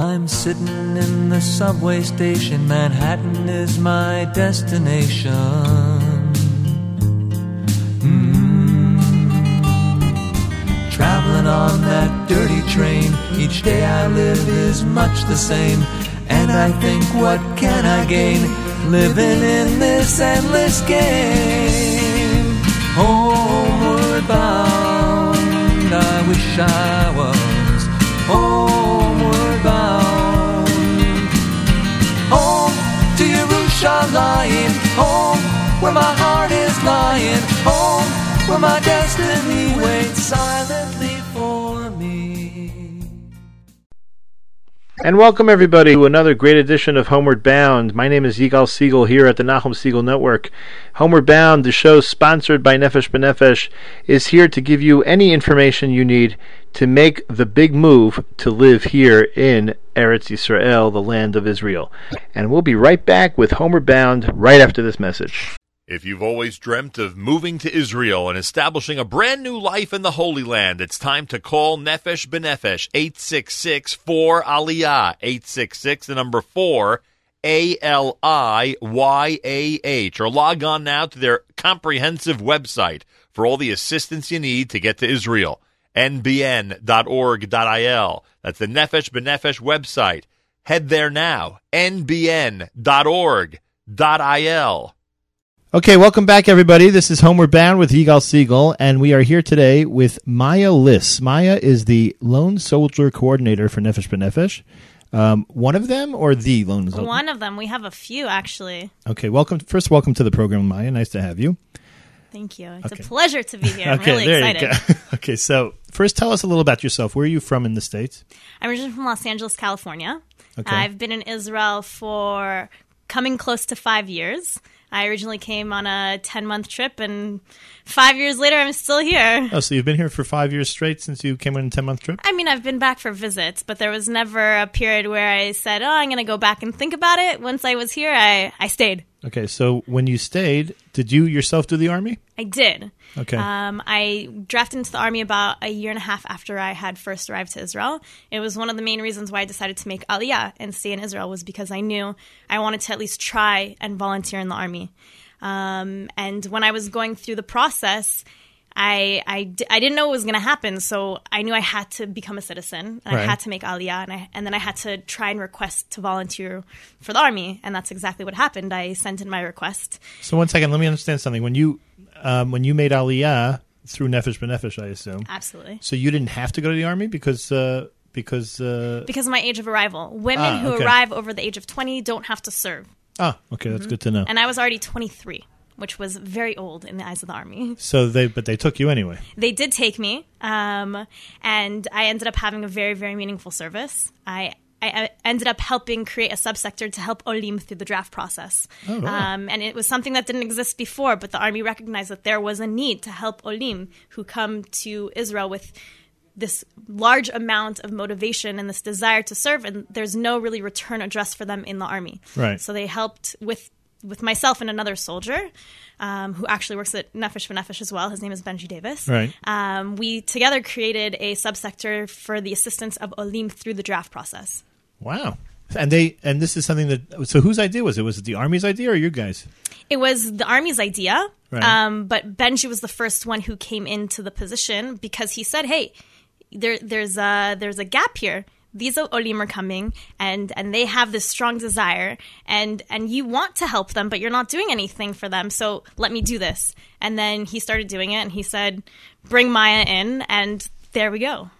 I'm sitting in the subway station. Manhattan is my destination. Mm. Traveling on that dirty train. Each day I live is much the same. And I think, what can I gain? Living in this endless game. Homeward bound, I wish I was homeward Yerushalayim, home where my heart is lying, home where my destiny waits silently And welcome everybody to another great edition of Homeward Bound. My name is Yigal Siegel here at the Nachum Segal Network. Homeward Bound, the show sponsored by Nefesh B'Nefesh, is here to give you any information you need to make the big move to live here in Eretz Yisrael, the land of Israel. And we'll be right back with Homeward Bound right after this message. If you've always dreamt of moving to Israel and establishing a brand new life in the Holy Land, it's time to call Nefesh B'Nefesh 866 4 Aliyah 866 the number 4 A L I Y A H or log on now to their comprehensive website for all the assistance you need to get to Israel nbn.org.il that's the Nefesh B'Nefesh website. Head there now nbn.org.il Okay, welcome back, everybody. This is Homeward Bound with Yigal Siegel, and we are here today with Maya Liss. Maya is the Lone Soldier Coordinator for Nefesh B'Nefesh. Um, one of them or the Lone Soldier? One of them. We have a few actually. Okay, welcome. First, welcome to the program, Maya. Nice to have you. Thank you. It's Okay. a pleasure to be here. I'm okay, really there excited. you go. okay, so first, tell us a little about yourself. Where are you from in the States? I'm originally from Los Angeles, California. Okay. I've been in Israel for coming close to five years. I originally came on a 10 month trip, and five years later, I'm still here. Oh, so you've been here for five years straight since you came on a 10 month trip? I mean, I've been back for visits, but there was never a period where I said, oh, I'm going to go back and think about it. Once I was here, I, I stayed. Okay, so when you stayed, did you yourself do the Army? I did. Okay. Um, I drafted into the army about a year and a half after I had first arrived to Israel. It was one of the main reasons why I decided to make Aliyah and stay in Israel was because I knew I wanted to at least try and volunteer in the army. Um, and when I was going through the process, I, I, I didn't know what was going to happen, so I knew I had to become a citizen, and Right. I had to make Aliyah, and, I, and then I had to try and request to volunteer for the army, and that's exactly what happened. I sent in my request. So one second, let me understand something. When you um, when you made Aliyah through Nefesh B'Nefesh, I assume, Absolutely. so you didn't have to go to the Army because uh, because uh, because of my age of arrival. Women Ah, who okay. arrive over the age of 20 don't have to serve. ah okay, that's good to know. And I was already 23, which was very old in the eyes of the army. So they but they took you anyway. They did take me, um, and I ended up having a very, very meaningful service. I I ended up helping create a subsector to help Olim through the draft process. Oh, wow. um, and it was something that didn't exist before, but the army recognized that there was a need to help Olim who come to Israel with this large amount of motivation and this desire to serve, and there's no really return address for them in the army. Right. So they helped with with myself and another soldier um, who actually works at Nefesh B'Nefesh as well. His name is Benji Davis. Right. Um, we together created a subsector for the assistance of Olim through the draft process. Wow. And they and this is something that so whose idea was it? Was it the Army's idea or you guys? It was the army's idea, Right. um, but Benji was the first one who came into the position because he said, "Hey, there, there's a there's a gap here. These olim are coming, and and they have this strong desire, and and you want to help them, but you're not doing anything for them. So let me do this." And then he started doing it, and he said, "Bring Maya in," and there we go.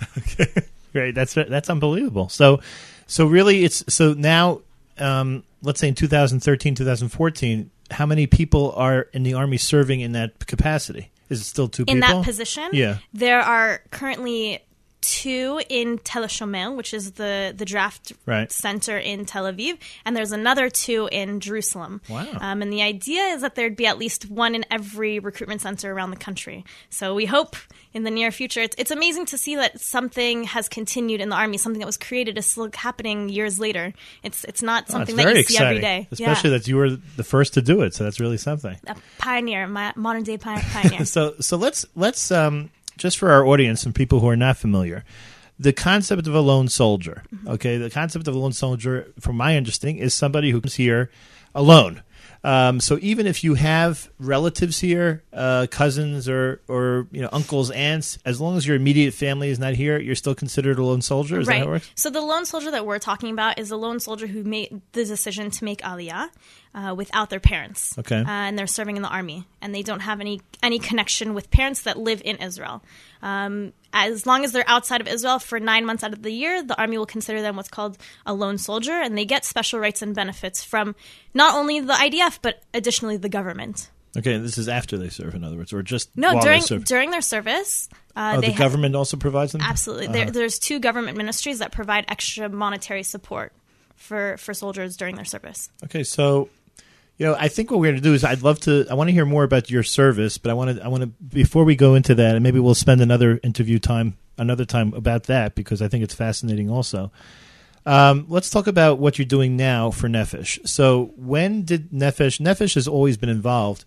Right. That's that's unbelievable. So so really it's so now um, let's say in 2013 2014 how many people are in the army serving in that capacity? Is it still two in people? that position. Yeah. there are currently two in Tel HaShomer, which is the the draft Right. center in Tel Aviv, and there's another two in Jerusalem. Wow. Um, and the idea is that there'd be at least one in every recruitment center around the country. So we hope in the near future. It's, it's amazing to see that something has continued in the army. Something that was created is still happening years later. It's it's not Oh, something that you see every day. especially yeah. that you were the first to do it. So that's really something. a pioneer, my modern day pioneer. So so let's let's um, just for our audience and people who are not familiar, the concept of a lone soldier. Okay, the concept of a lone soldier, from my understanding, is somebody who comes here alone. Um, so even if you have relatives here, uh, cousins or or you know uncles, aunts, as long as your immediate family is not here, you're still considered a lone soldier. Is that how it works? So the lone soldier that we're talking about is a lone soldier who made the decision to make aliyah uh, without their parents. Okay. Uh, and they're serving in the army, and they don't have any any connection with parents that live in Israel. Um, as long as they're outside of Israel for nine months out of the year, the army will consider them what's called a lone soldier, and they get special rights and benefits from not only the IDF but additionally the government. Okay, this is after they serve, in other words, or just No, while during they serve. during their service, uh, oh, the ha- government also provides them. Absolutely. There, there's two government ministries that provide extra monetary support for, for soldiers during their service. Okay, so you know, I think what we're going to do is I'd love to. I want to hear more about your service, but I want to. I want to before we go into that, and maybe we'll spend another interview time, another time about that because I think it's fascinating. Also, um, let's talk about what you're doing now for Nefesh. So, when did Nefesh? Nefesh has always been involved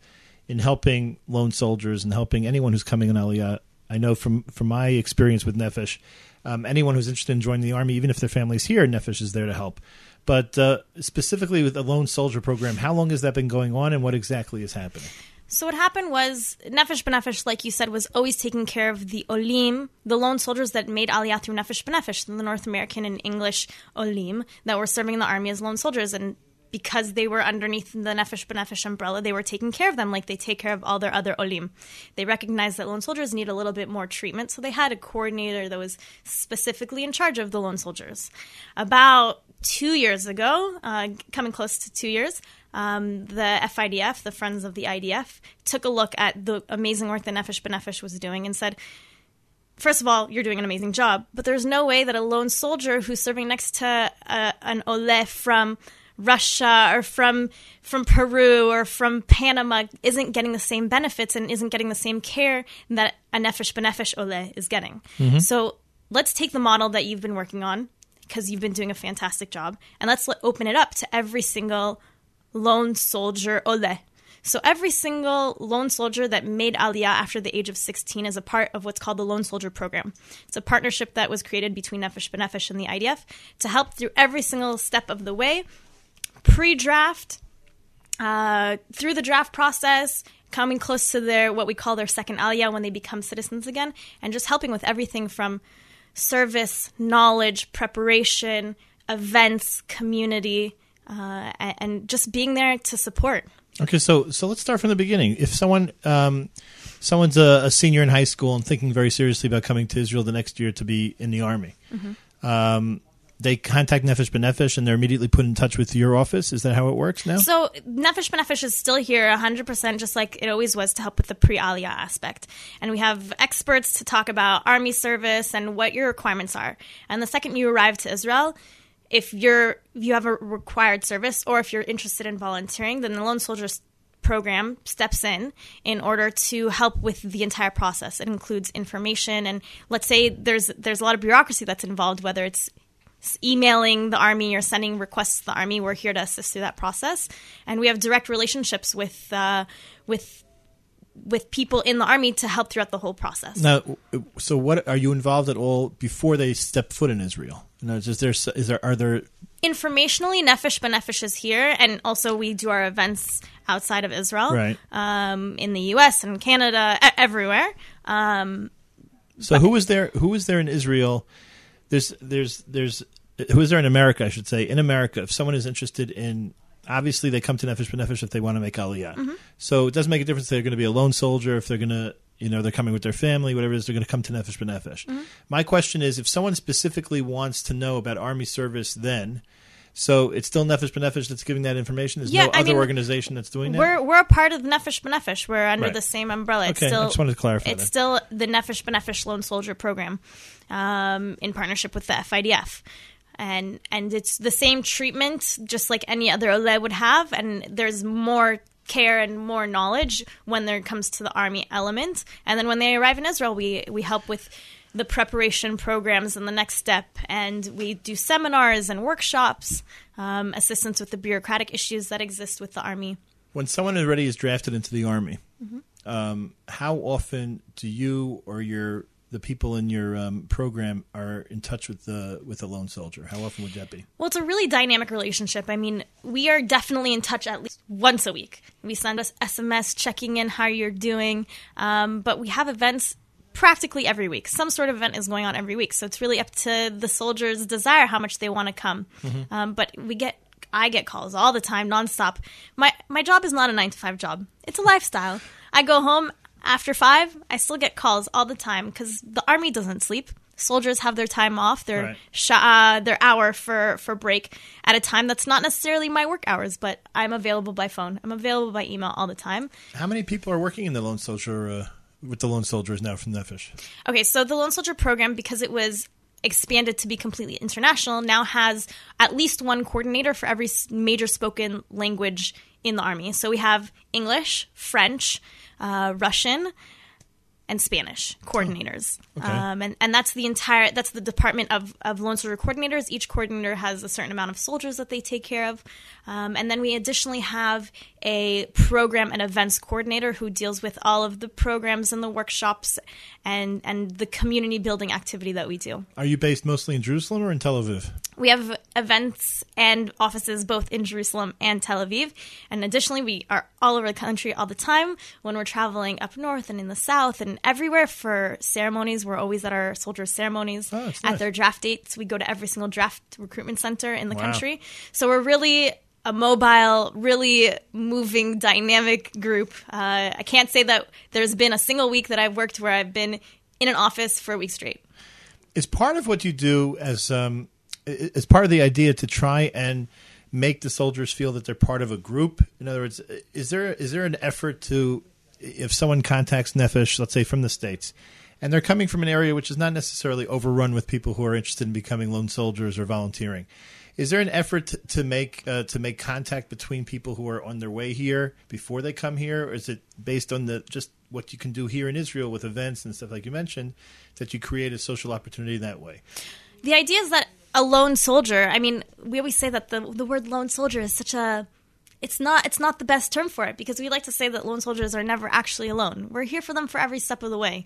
in helping lone soldiers and helping anyone who's coming in Aliyah. I know from from my experience with Nefesh, um, anyone who's interested in joining the army, even if their family's here, Nefesh is there to help. But uh, specifically with the lone soldier program, how long has that been going on, and what exactly is happening? So what happened was Nefesh B'Nefesh, like you said, was always taking care of the Olim, the lone soldiers that made Aliyah through Nefesh B'Nefesh, the North American and English Olim that were serving in the army as lone soldiers. And because they were underneath the Nefesh B'Nefesh umbrella, they were taking care of them like they take care of all their other Olim. They recognized that lone soldiers need a little bit more treatment, so they had a coordinator that was specifically in charge of the lone soldiers. About two years ago, uh, coming close to two years, um, the FIDF, the Friends of the IDF, took a look at the amazing work that Nefesh B'Nefesh was doing and said, First of all, you're doing an amazing job, but there's no way that a lone soldier who's serving next to uh, an Ole from Russia or from from Peru or from Panama isn't getting the same benefits and isn't getting the same care that a Nefesh B'Nefesh Ole is getting. Mm-hmm. So let's take the model that you've been working on because you've been doing a fantastic job, and let's let, open it up to every single lone soldier Ole. So every single lone soldier that made Aliyah after the age of 16 is a part of what's called the Lone Soldier Program. It's a partnership that was created between Nefesh B'Nefesh and the IDF to help through every single step of the way, pre-draft, uh, through the draft process, coming close to their what we call their second Aliyah when they become citizens again, and just helping with everything from service, knowledge, preparation, events, community, uh, and, just being there to support. Okay, so so let's start from the beginning. If someone um, someone's a, a senior in high school and thinking very seriously about coming to Israel the next year to be in the army, um, they contact Nefesh B'Nefesh and they're immediately put in touch with your office. Is that how it works now? So Nefesh B'Nefesh is still here 100% just like it always was to help with the pre-Aliyah aspect. And we have experts to talk about army service and what your requirements are. And the second you arrive to Israel, if you're if you have a required service or if you're interested in volunteering, then the Lone Soldiers program steps in in order to help with the entire process. It includes information and let's say there's there's a lot of bureaucracy that's involved whether it's emailing the army or sending requests to the army we're here to assist through that process and we have direct relationships with uh, with with people in the army to help throughout the whole process Now, so what are you involved at all before they step foot in Israel? You know, is there is there are there informationally nefesh b'nefesh is here and also we do our events outside of israel Right. um, in the us and canada everywhere um, So who is there? Who is there in Israel? There's there's there's who is there in America? I should say in America. If someone is interested in, obviously they come to Nefesh B'Nefesh if they want to make Aliyah. Mm-hmm. So it doesn't make a difference. If they're going to be a lone soldier. If they're going to you know they're coming with their family, whatever it is, they're going to come to Nefesh B'Nefesh. Mm-hmm. My question is, if someone specifically wants to know about army service, then. So it's still Nefesh B'Nefesh that's giving that information. There's Yeah, no I other mean, organization that's doing that. we're we're a part of nefesh b'nefesh we're under Right. the same umbrella it's Okay, I still just wanted to clarify it's that. still the nefesh b'nefesh lone soldier program um, in partnership with the FIDF and and it's the same treatment just like any other OLE would have. And there's more care and more knowledge when there comes to the army element. And then when they arrive in Israel we we help with the preparation programs and the next step. And we do seminars and workshops um, assistance with the bureaucratic issues that exist with the army. When someone already is drafted into the army, Mm-hmm. um, how often do you or your the people in your um, program are in touch with the with the lone soldier? How often would that be? Well, it's a really dynamic relationship. I mean, we are definitely in touch at least once a week. We send us SMS checking in how you're doing, um, but we have events practically every week. Some sort of event is going on every week, so it's really up to the soldiers' desire how much they want to come. Um, but we get. I get calls all the time, nonstop. My my job is not a nine to five job; it's a lifestyle. I go home after five. I still get calls all the time because the army doesn't sleep. Soldiers have their time off, their Right. uh, their hour for for break at a time that's not necessarily my work hours, but I'm available by phone. I'm available by email all the time. How many people are working in the lone soldier uh, with the lone soldiers now from Nefesh? Okay, so the Lone Soldier program, because it was expanded to be completely international, now has at least one coordinator for every major spoken language in the army. So we have English, French, uh, Russian, and Spanish coordinators. okay. Um, and, and that's the entire, that's the department of, of Lone Soldier coordinators. Each coordinator has a certain amount of soldiers that they take care of. Um, and then we additionally have a program and events coordinator who deals with all of the programs and the workshops and, and the community building activity that we do. Are you based mostly in Jerusalem or in Tel Aviv? We have events and offices both in Jerusalem and Tel Aviv. And additionally, we are all over the country all the time when we're traveling up north and in the south and everywhere for ceremonies. We're always at our soldiers' ceremonies. Oh, At nice. their draft dates, we go to every single draft recruitment center in the Wow. country. So we're really a mobile, really moving, dynamic group. Uh, I can't say that there's been a single week that I've worked where I've been in an office for a week straight. is part of what you do as um, part of the idea to try and make the soldiers feel that they're part of a group. In other words, is there is there an effort to if someone contacts Nefesh, let's say from the states, and they're coming from an area which is not necessarily overrun with people who are interested in becoming lone soldiers or volunteering. Is there an effort to, make uh, to make contact between people who are on their way here before they come here, or is it based on the just what you can do here in Israel with events and stuff like you mentioned that you create a social opportunity that way? the idea is that a lone soldier i mean we always say that the the word lone soldier is such a it's not it's not the best term for it because we like to say that lone soldiers are never actually alone. We're here for them for every step of the way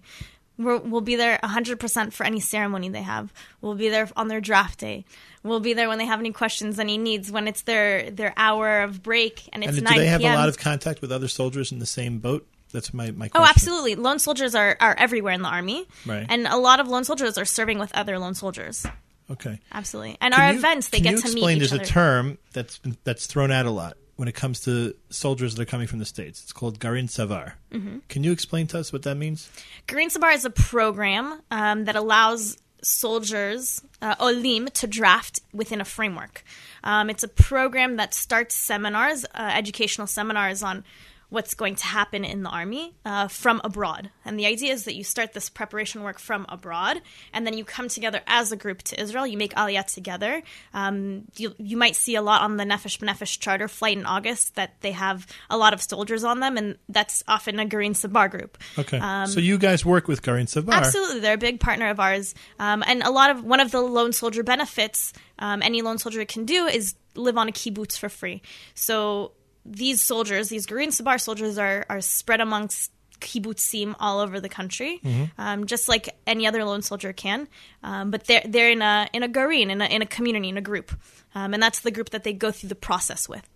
we're, we'll be there 100% for any ceremony they have we'll be there on their draft day we'll be there when they have any questions any needs when it's their their hour of break and it's And 9 do they have p.m. a lot of contact with other soldiers in the same boat? That's my my Oh, absolutely. Lone soldiers are, are everywhere in the army. Right. And a lot of lone soldiers are serving with other lone soldiers. Okay. Absolutely. And Can our you- events, they get to meet each other. there's a term that's been, that's thrown out a lot when it comes to soldiers that are coming from the states. It's called garin tzabar. Mm-hmm. Can you explain to us what that means? Garin Tzabar is a program um, that allows soldiers, uh, Olim, to draft within a framework. Um, it's a program that starts seminars, uh, educational seminars on what's going to happen in the army uh, from abroad. And the idea is that you start this preparation work from abroad, and then you come together as a group to Israel. You make Aliyah together. Um, you, you might see a lot on the Nefesh B'Nefesh charter flight in August that they have a lot of soldiers on them, and that's often a Garin Tzabar group. Okay. Um, so you guys work with garin Tzabar. Absolutely, they're a big partner of ours, um, and a lot of one of the lone soldier benefits um, any lone soldier can do is live on a kibbutz for free. So these soldiers, these Garin Tzabar soldiers, are are spread amongst kibbutzim all over the country, um, just like any other lone soldier can. Um, but they're they're in a in a garin, in a in a community, in a group, um, and that's the group that they go through the process with,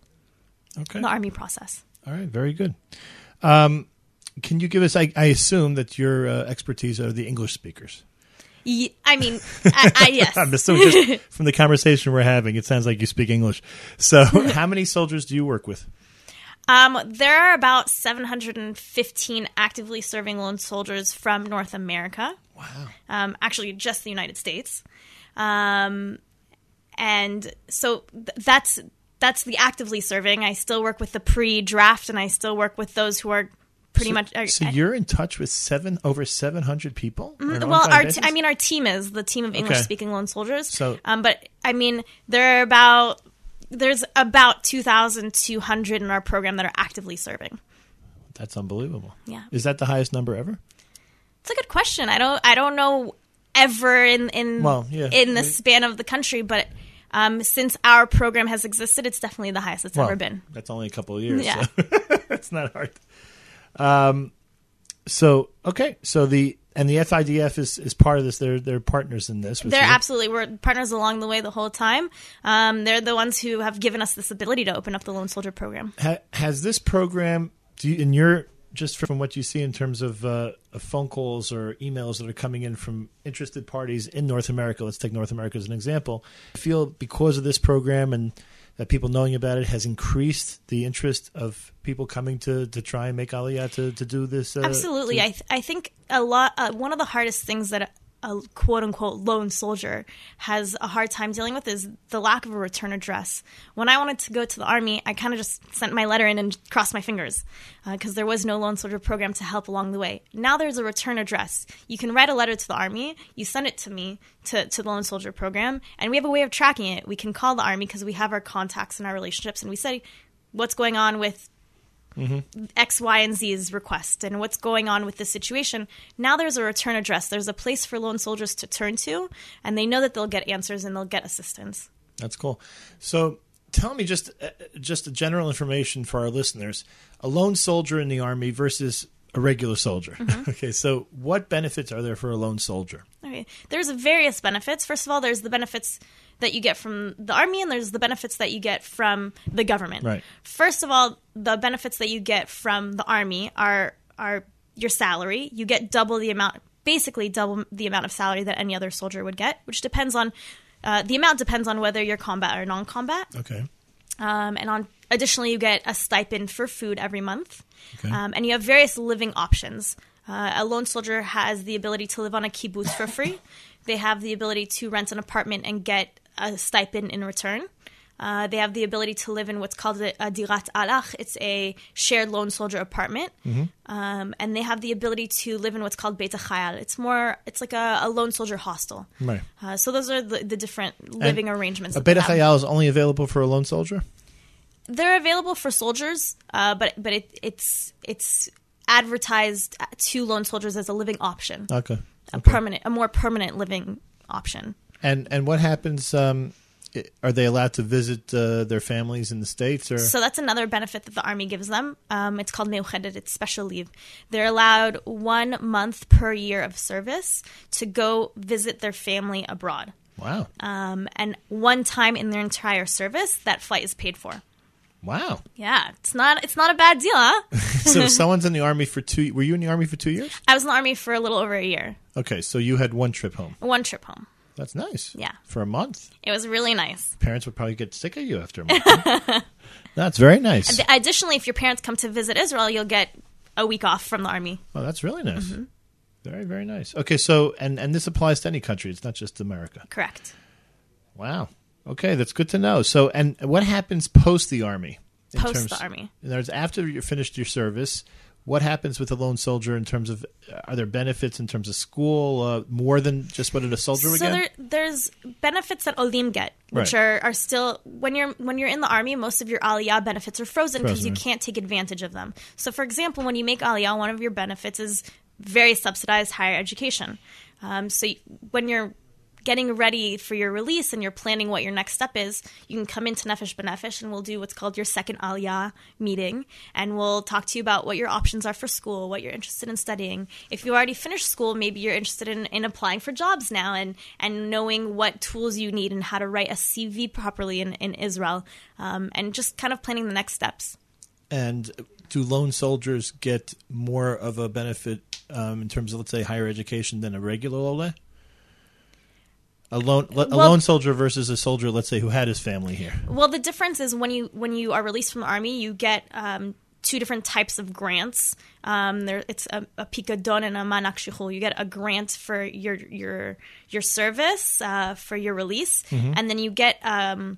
Okay. the army process. All right. Very good. Um, can you give us? I, I assume that your uh, expertise are the English speakers. Ye- I mean, I, I, yes. I'm assuming just from the conversation we're having, it sounds like you speak English. So, how many soldiers do you work with? Um, there are about 715 actively serving lone soldiers from North America. Wow. Um, actually, just the United States. Um, and so th- that's that's the actively serving. I still work with the pre-draft, and I still work with those who are pretty much. Are, So you're in touch with seven over seven hundred people. Mm-hmm. well, our t- I mean, our team is the team of English-speaking lone soldiers. So- um, but I mean, there are about there's about 2,200 in our program that are actively serving. that's unbelievable. Yeah. Is that the highest number ever? It's a good question. I don't I don't know ever in in Well, yeah. in the span of the country, but um, since our program has existed, it's definitely the highest it's ever been. That's only a couple of years. Yeah. So that's not hard. Um, so okay, so the and the FIDF is, is part of this. They're they're partners in this. They're you. absolutely we're partners along the way the whole time. Um, they're the ones who have given us this ability to open up the Lone Soldier program. Ha, has this program, do you, in your just from what you see in terms of, uh, of phone calls or emails that are coming in from interested parties in North America? Let's take North America as an example. I feel because of this program and that people knowing about it has increased the interest of people coming to, to try and make Aliyah to, to do this. Uh, Absolutely, to- I th- I think a lot. Uh, one of the hardest things that a, quote unquote lone soldier has a hard time dealing with is the lack of a return address. When I wanted to go to the army, I kind of just sent my letter in and crossed my fingers uh, because there was no lone soldier program to help along the way. Now there's a return address. You can write a letter to the army, you send it to me to, to the lone soldier program, and we have a way of tracking it. We can call the army because we have our contacts and our relationships, and we say what's going on with X, Y, and Z's request and what's going on with the situation. Now there's a return address. There's a place for lone soldiers to turn to, and they know that they'll get answers and they'll get assistance. That's cool. So tell me just uh, just a general information for our listeners. A lone soldier in the army versus a regular soldier. okay, so what benefits are there for a lone soldier? Okay. There's various benefits. First of all, there's the benefits that you get from the army, and there's the benefits that you get from the government. Right. First of all, the benefits that you get from the army are are your salary. You get double the amount, basically double the amount of salary that any other soldier would get, which depends on uh, the amount depends on whether you're combat or non-combat. Okay. Um, and on additionally, you get a stipend for food every month, Okay. um, and you have various living options. Uh, a lone soldier has the ability to live on a kibbutz for free. They have the ability to rent an apartment and get a stipend in return. Uh, they have the ability to live in what's called a, a dirat alach. It's a shared lone soldier apartment, um, and they have the ability to live in what's called beit chayal. It's more, it's like a, a lone soldier hostel. Right. Uh, so those are the, the different living arrangements. A beit chayal is only available for a lone soldier? They're available for soldiers, uh, but but it, it's it's advertised to lone soldiers as a living option, Okay. a permanent, a more permanent living option. And and what happens um are they allowed to visit uh, their families in the states or So that's another benefit that the army gives them. Um, it's called meuchedet. It's special leave. They're allowed one month per year of service to go visit their family abroad. Wow. Um, and one time in their entire service, that flight is paid for. Wow. Yeah, it's not it's not a bad deal, huh? so if someone's in the army for 2 were you in the army for 2 years? I was in the army for a little over a year, Okay, so you had one trip home. one trip home. That's nice. Yeah. For a month. It was really nice. Parents would probably get sick of you after a month. huh? That's very nice. Additionally, if your parents come to visit Israel, you'll get a week off from the army. Oh, that's really nice. Mm-hmm. Very, very nice. Okay, so and and this applies to any country. It's not just America. Correct. Wow. Okay, that's good to know. So, and what happens post the army? in Post the army. In other words, after you're finished your service, what happens with a lone soldier in terms of are there benefits in terms of school uh, more than just what a soldier would So get? there, there's benefits that Olim get, which Right. are, are still when you're when you're in the army, most of your Aliyah benefits are frozen because you can't take advantage of them. So, for example, when you make Aliyah, one of your benefits is very subsidized higher education. Um, so y- when you're getting ready for your release and you're planning what your next step is, you can come into Nefesh B'Nefesh and we'll do what's called your second Aliyah meeting. And we'll talk to you about what your options are for school, what you're interested in studying. If you already finished school, maybe you're interested in, in applying for jobs now and, and knowing what tools you need and how to write a CV properly in, in Israel um, and just kind of planning the next steps. and do lone soldiers get more of a benefit um, in terms of, let's say, higher education than a regular Ole? A lone, a Well- lone soldier versus a soldier, let's say, who had his family here. Well, the difference is when you when you are released from the army, you get um, two different types of grants. Um, there, it's a, a picadon and a manak shichul. You get a grant for your your your service uh, for your release, and then you get um,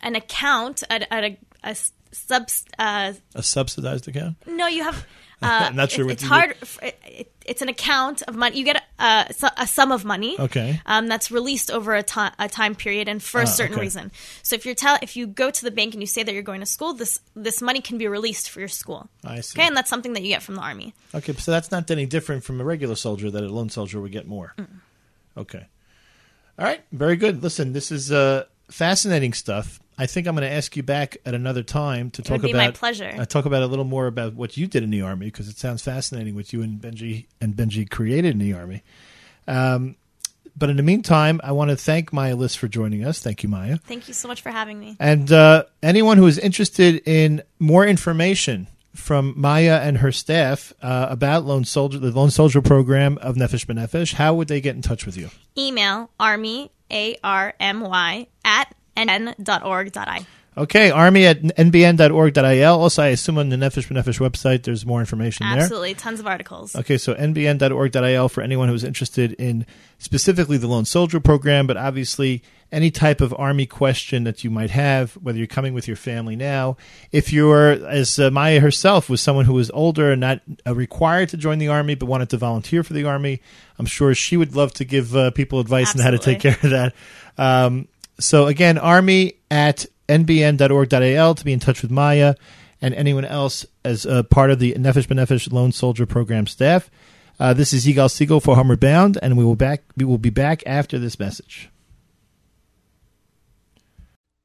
an account at, at a, a s- sub. Uh, A subsidized account? no, you have. Uh, I'm not sure it- what it's hard. It, it, it's an account of money. You get a, a, sum of money. Okay. Um, that's released over a, ti- a time period and for a Ah, certain okay. reason. So if you're tell if you go to the bank and you say that you're going to school, this this money can be released for your school. I see. Okay, and that's something that you get from the army. Okay, so that's not any different from a regular soldier that a lone soldier would get more. Okay. All right, very good. Listen, this is uh fascinating stuff. I think I'm going to ask you back at another time to talk would be about my pleasure. Uh, talk about a little more about what you did in the army because it sounds fascinating what you and Benji and Benji created in the army. Um, but in the meantime, I want to thank Maya Liss for joining us. Thank you, Maya. Thank you so much for having me. And uh, anyone who is interested in more information from Maya and her staff uh, about Lone Soldier, the Lone Soldier program of Nefesh B'Nefesh, how would they get in touch with you? Email army a r m y at n.org.i. Okay, army at nbn.org.il. Also, I assume on the Nefesh B'Nefesh website, there's more information there. Absolutely, tons of articles. Okay, so nbn.org.il for anyone who's interested in specifically the Lone Soldier program, but obviously any type of Army question that you might have, whether you're coming with your family now. If you're, as uh, Maya herself was someone who was older and not uh, required to join the Army, but wanted to volunteer for the Army, I'm sure she would love to give uh, people advice on how to take care of that. Um, so again, Army at nbn.org.il to be in touch with Maya and anyone else as a part of the Nefesh B'Nefesh Lone Soldier Program staff. Uh, this is Yigal Siegel for Homeward Bound, and we will back. We will be back after this message.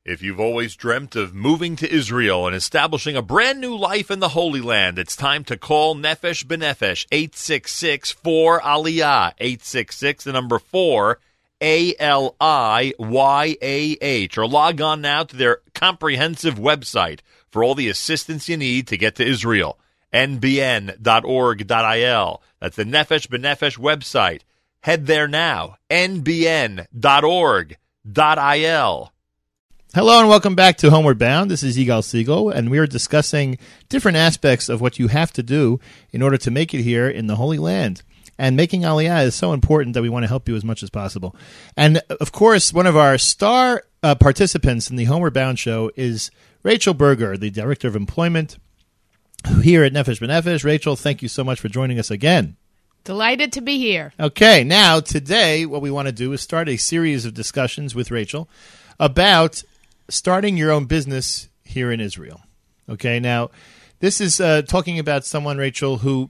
If you've always dreamt of moving to Israel and establishing a brand new life in the Holy Land, it's time to call Nefesh B'Nefesh 866 4 Aliyah 866 the number 4 A L I Y A H or log on now to their comprehensive website for all the assistance you need to get to Israel. Nbn.org.il that's the Nefesh B'Nefesh website. Head there now. Nbn.org.il Hello and welcome back to Homeward Bound. This is Yigal Siegel, and we are discussing different aspects of what you have to do in order to make it here in the Holy Land. And making Aliyah is so important that we want to help you as much as possible. And of course, one of our star uh, participants in the Homeward Bound show is Rachel Berger, the Director of Employment here at Nefesh B'Nefesh. Rachel, thank you so much for joining us again. Delighted to be here. Okay, now today what we want to do is start a series of discussions with Rachel about starting your own business here in Israel. Okay, now this is uh, talking about someone, Rachel, who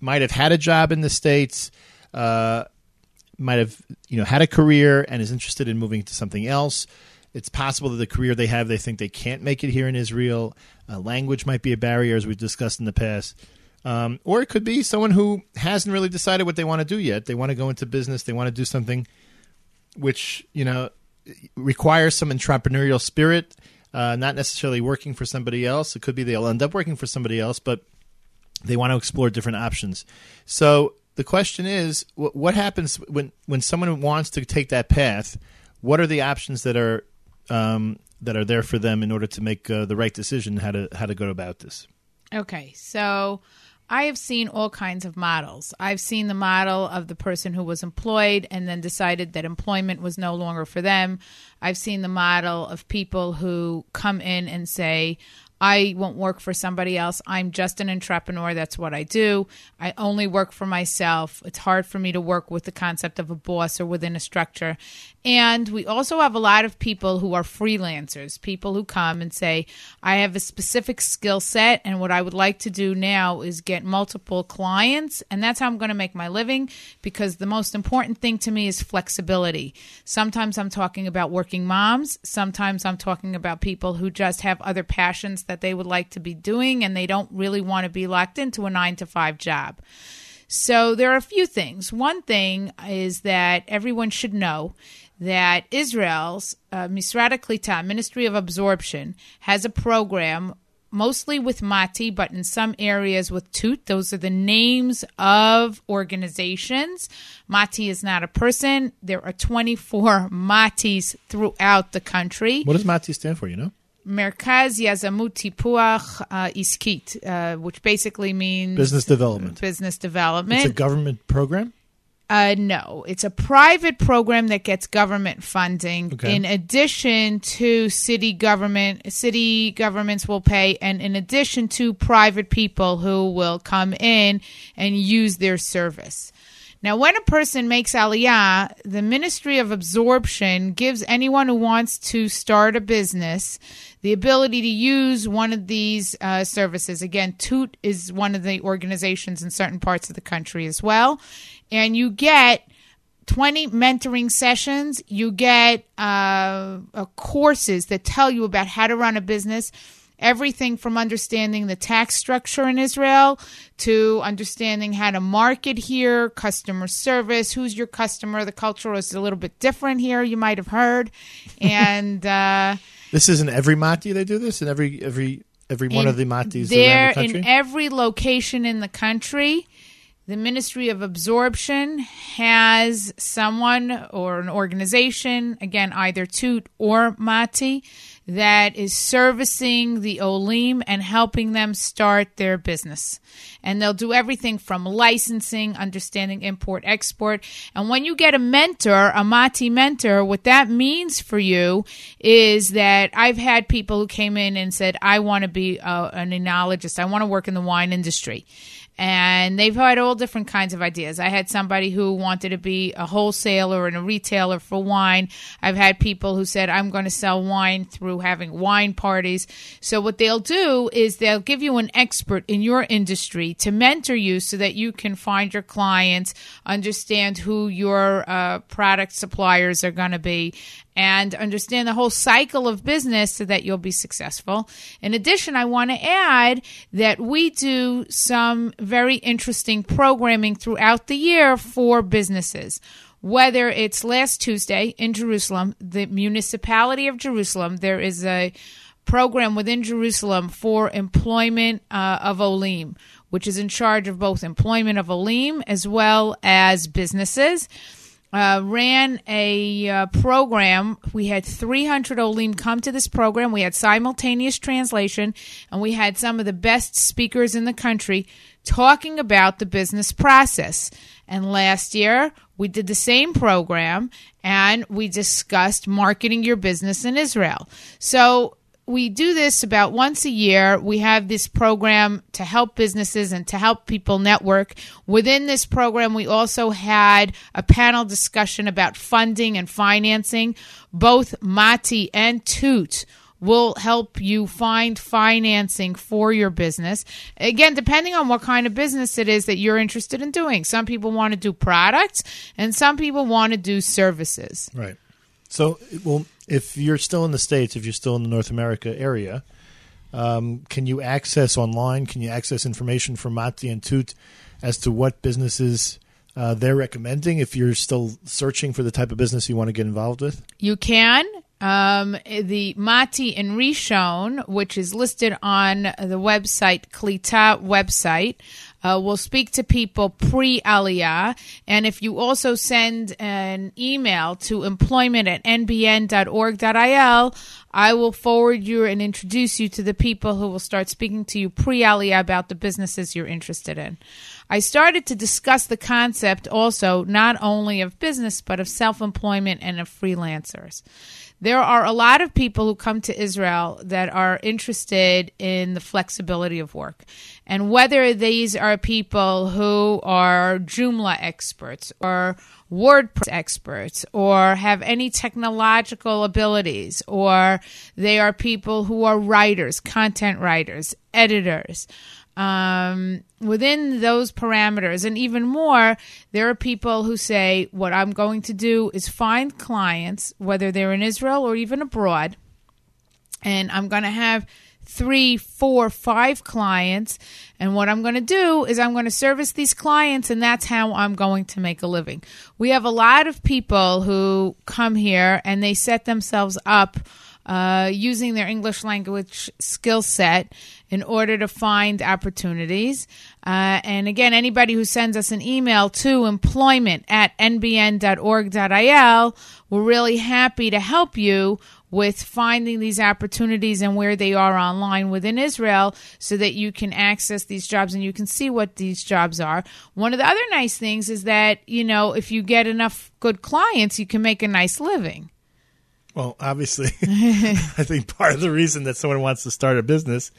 might have had a job in the states, uh, might have you know had a career, and is interested in moving to something else. It's possible that the career they have, they think they can't make it here in Israel. Uh, language might be a barrier, as we've discussed in the past. Um, or it could be someone who hasn't really decided what they want to do yet. They want to go into business. They want to do something which you know requires some entrepreneurial spirit. Uh, not necessarily working for somebody else. It could be they'll end up working for somebody else, but they want to explore different options. So the question is, wh- what happens when when someone wants to take that path? What are the options that are um, that are there for them in order to make uh, the right decision how to how to go about this? Okay, so I have seen all kinds of models. I've seen the model of the person who was employed and then decided that employment was no longer for them. I've seen the model of people who come in and say, I won't work for somebody else. I'm just an entrepreneur. That's what I do. I only work for myself. It's hard for me to work with the concept of a boss or within a structure. And we also have a lot of people who are freelancers, people who come and say, I have a specific skill set, and what I would like to do now is get multiple clients. And that's how I'm going to make my living because the most important thing to me is flexibility. Sometimes I'm talking about working moms, sometimes I'm talking about people who just have other passions that they would like to be doing and they don't really want to be locked into a nine to five job. So there are a few things. One thing is that everyone should know that Israel's uh, Ministry of Absorption, has a program mostly with Mati, but in some areas with Tut. Those are the names of organizations. Mati is not a person. There are 24 Matis throughout the country. What does MATI stand for? You know, Merkaz Yazamut Tipuach uh, Iskit, uh, which basically means business development. business development. It's a government program. Uh, no, it's a private program that gets government funding. Okay. In addition to city government, city governments will pay, and in addition to private people who will come in and use their service. Now, when a person makes aliyah, the Ministry of Absorption gives anyone who wants to start a business the ability to use one of these uh, services. Again, Toot is one of the organizations in certain parts of the country as well. And you get 20 mentoring sessions. You get uh, uh, courses that tell you about how to run a business. Everything from understanding the tax structure in Israel to understanding how to market here, customer service, who's your customer. The culture is a little bit different here, you might have heard. And uh, This isn't every mati they do this in every every every one of the matis there around the country. in every location in the country the ministry of absorption has someone or an organization again either toot or mati that is servicing the olim and helping them start their business and they'll do everything from licensing understanding import export and when you get a mentor a mati mentor what that means for you is that i've had people who came in and said i want to be a, an enologist i want to work in the wine industry and they've had all different kinds of ideas. I had somebody who wanted to be a wholesaler and a retailer for wine. I've had people who said, I'm going to sell wine through having wine parties. So, what they'll do is they'll give you an expert in your industry to mentor you so that you can find your clients, understand who your uh, product suppliers are going to be, and understand the whole cycle of business so that you'll be successful. In addition, I want to add that we do some very interesting programming throughout the year for businesses. Whether it's last Tuesday in Jerusalem, the municipality of Jerusalem, there is a program within Jerusalem for employment uh, of Olim, which is in charge of both employment of Olim as well as businesses uh, ran a uh, program. We had 300 Olim come to this program. We had simultaneous translation, and we had some of the best speakers in the country talking about the business process. And last year, we did the same program and we discussed marketing your business in Israel. So we do this about once a year. We have this program to help businesses and to help people network. Within this program, we also had a panel discussion about funding and financing. Both Mati and Toot will help you find financing for your business. Again, depending on what kind of business it is that you're interested in doing. Some people want to do products and some people want to do services. Right. So, well, if you're still in the states, if you're still in the North America area, um, can you access online? Can you access information from Mati and Toot as to what businesses uh, they're recommending? If you're still searching for the type of business you want to get involved with, You can. Um, the Mati and Rishon, which is listed on the website, Klita website, uh, will speak to people pre Aliyah. And if you also send an email to employment at nbn.org.il, I will forward you and introduce you to the people who will start speaking to you pre Aliyah about the businesses you're interested in. I started to discuss the concept also not only of business, but of self employment and of freelancers. There are a lot of people who come to Israel that are interested in the flexibility of work. And whether these are people who are Joomla experts or WordPress experts or have any technological abilities, or they are people who are writers, content writers, editors um, within those parameters and even more, there are people who say, What I'm going to do is find clients, whether they're in Israel or even abroad, and I'm going to have three, four, five clients. And what I'm going to do is I'm going to service these clients, and that's how I'm going to make a living. We have a lot of people who come here and they set themselves up uh, using their English language skill set in order to find opportunities. Uh, and again, anybody who sends us an email to employment at nbn.org.il, we're really happy to help you with finding these opportunities and where they are online within Israel so that you can access these jobs and you can see what these jobs are. One of the other nice things is that, you know, if you get enough good clients, you can make a nice living. Well, obviously, I think part of the reason that someone wants to start a business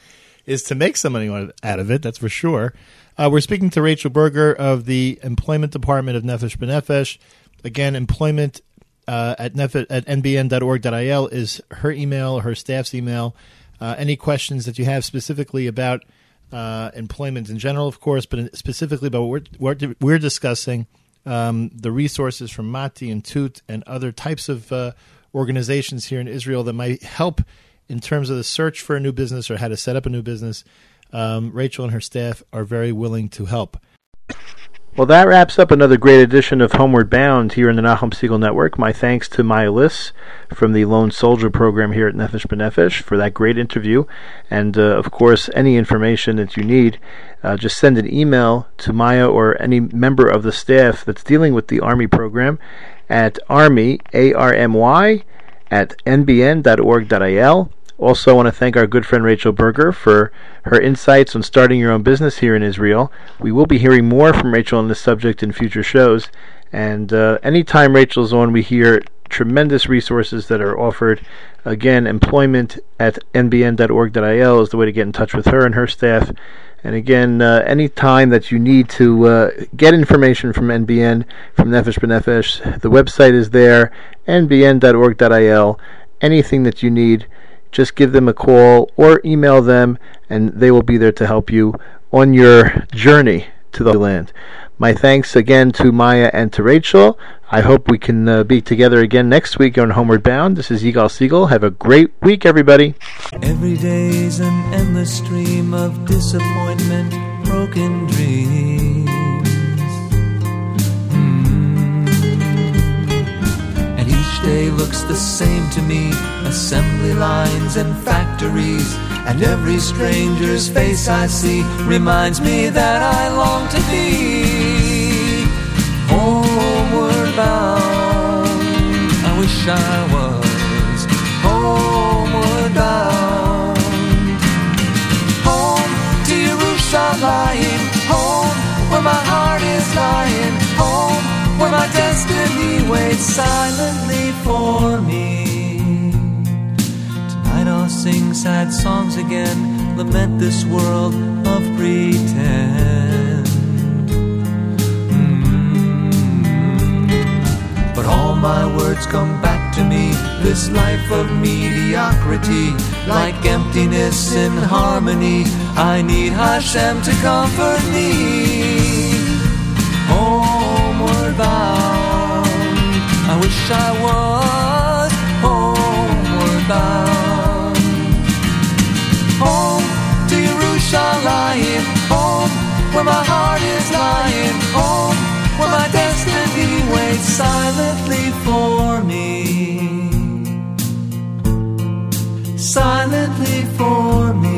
is to make some money out of it. That's for sure. Uh, we're speaking to Rachel Berger of the Employment Department of Nefesh B'Nefesh. Again, employment uh, at, nef- at nbn.org.il is her email, her staff's email. Uh, any questions that you have specifically about uh, employment in general, of course, but specifically about what we're, what we're discussing, um, the resources from Mati and Toot and other types of uh, organizations here in Israel that might help in terms of the search for a new business or how to set up a new business, um, Rachel and her staff are very willing to help. Well, that wraps up another great edition of Homeward Bound here in the Nachum Segal Network. My thanks to Maya Liss from the Lone Soldier program here at Nefesh B'Nefesh for that great interview. And, uh, of course, any information that you need, uh, just send an email to Maya or any member of the staff that's dealing with the Army program at army, A-R-M-Y, at nbn.org.il. Also, I want to thank our good friend Rachel Berger for her insights on starting your own business here in Israel. We will be hearing more from Rachel on this subject in future shows. And uh, anytime Rachel's on, we hear tremendous resources that are offered. Again, employment at nbn.org.il is the way to get in touch with her and her staff. And again, uh, any time that you need to uh, get information from NBN, from Nefesh B'Nefesh, the website is there, nbn.org.il. Anything that you need, just give them a call or email them, and they will be there to help you on your journey to the land. My thanks again to Maya and to Rachel. I hope we can uh, be together again next week on Homeward Bound. This is Yigal Siegel. Have a great week, everybody. Every day's an endless stream of disappointment, broken dreams. Mm. And each day looks the same to me assembly lines and factories. And every stranger's face I see reminds me that I long to be homeward bound. I wish I was homeward bound. Home to Jerusalem, home where my heart is lying, home where my destiny waits silently for me. Sing sad songs again, lament this world of pretend. Mm. But all my words come back to me, this life of mediocrity, like emptiness in harmony. I need Hashem to comfort me. Homeward bound, I wish I was where my heart is lying, home where my destiny waits silently for me. Silently for me.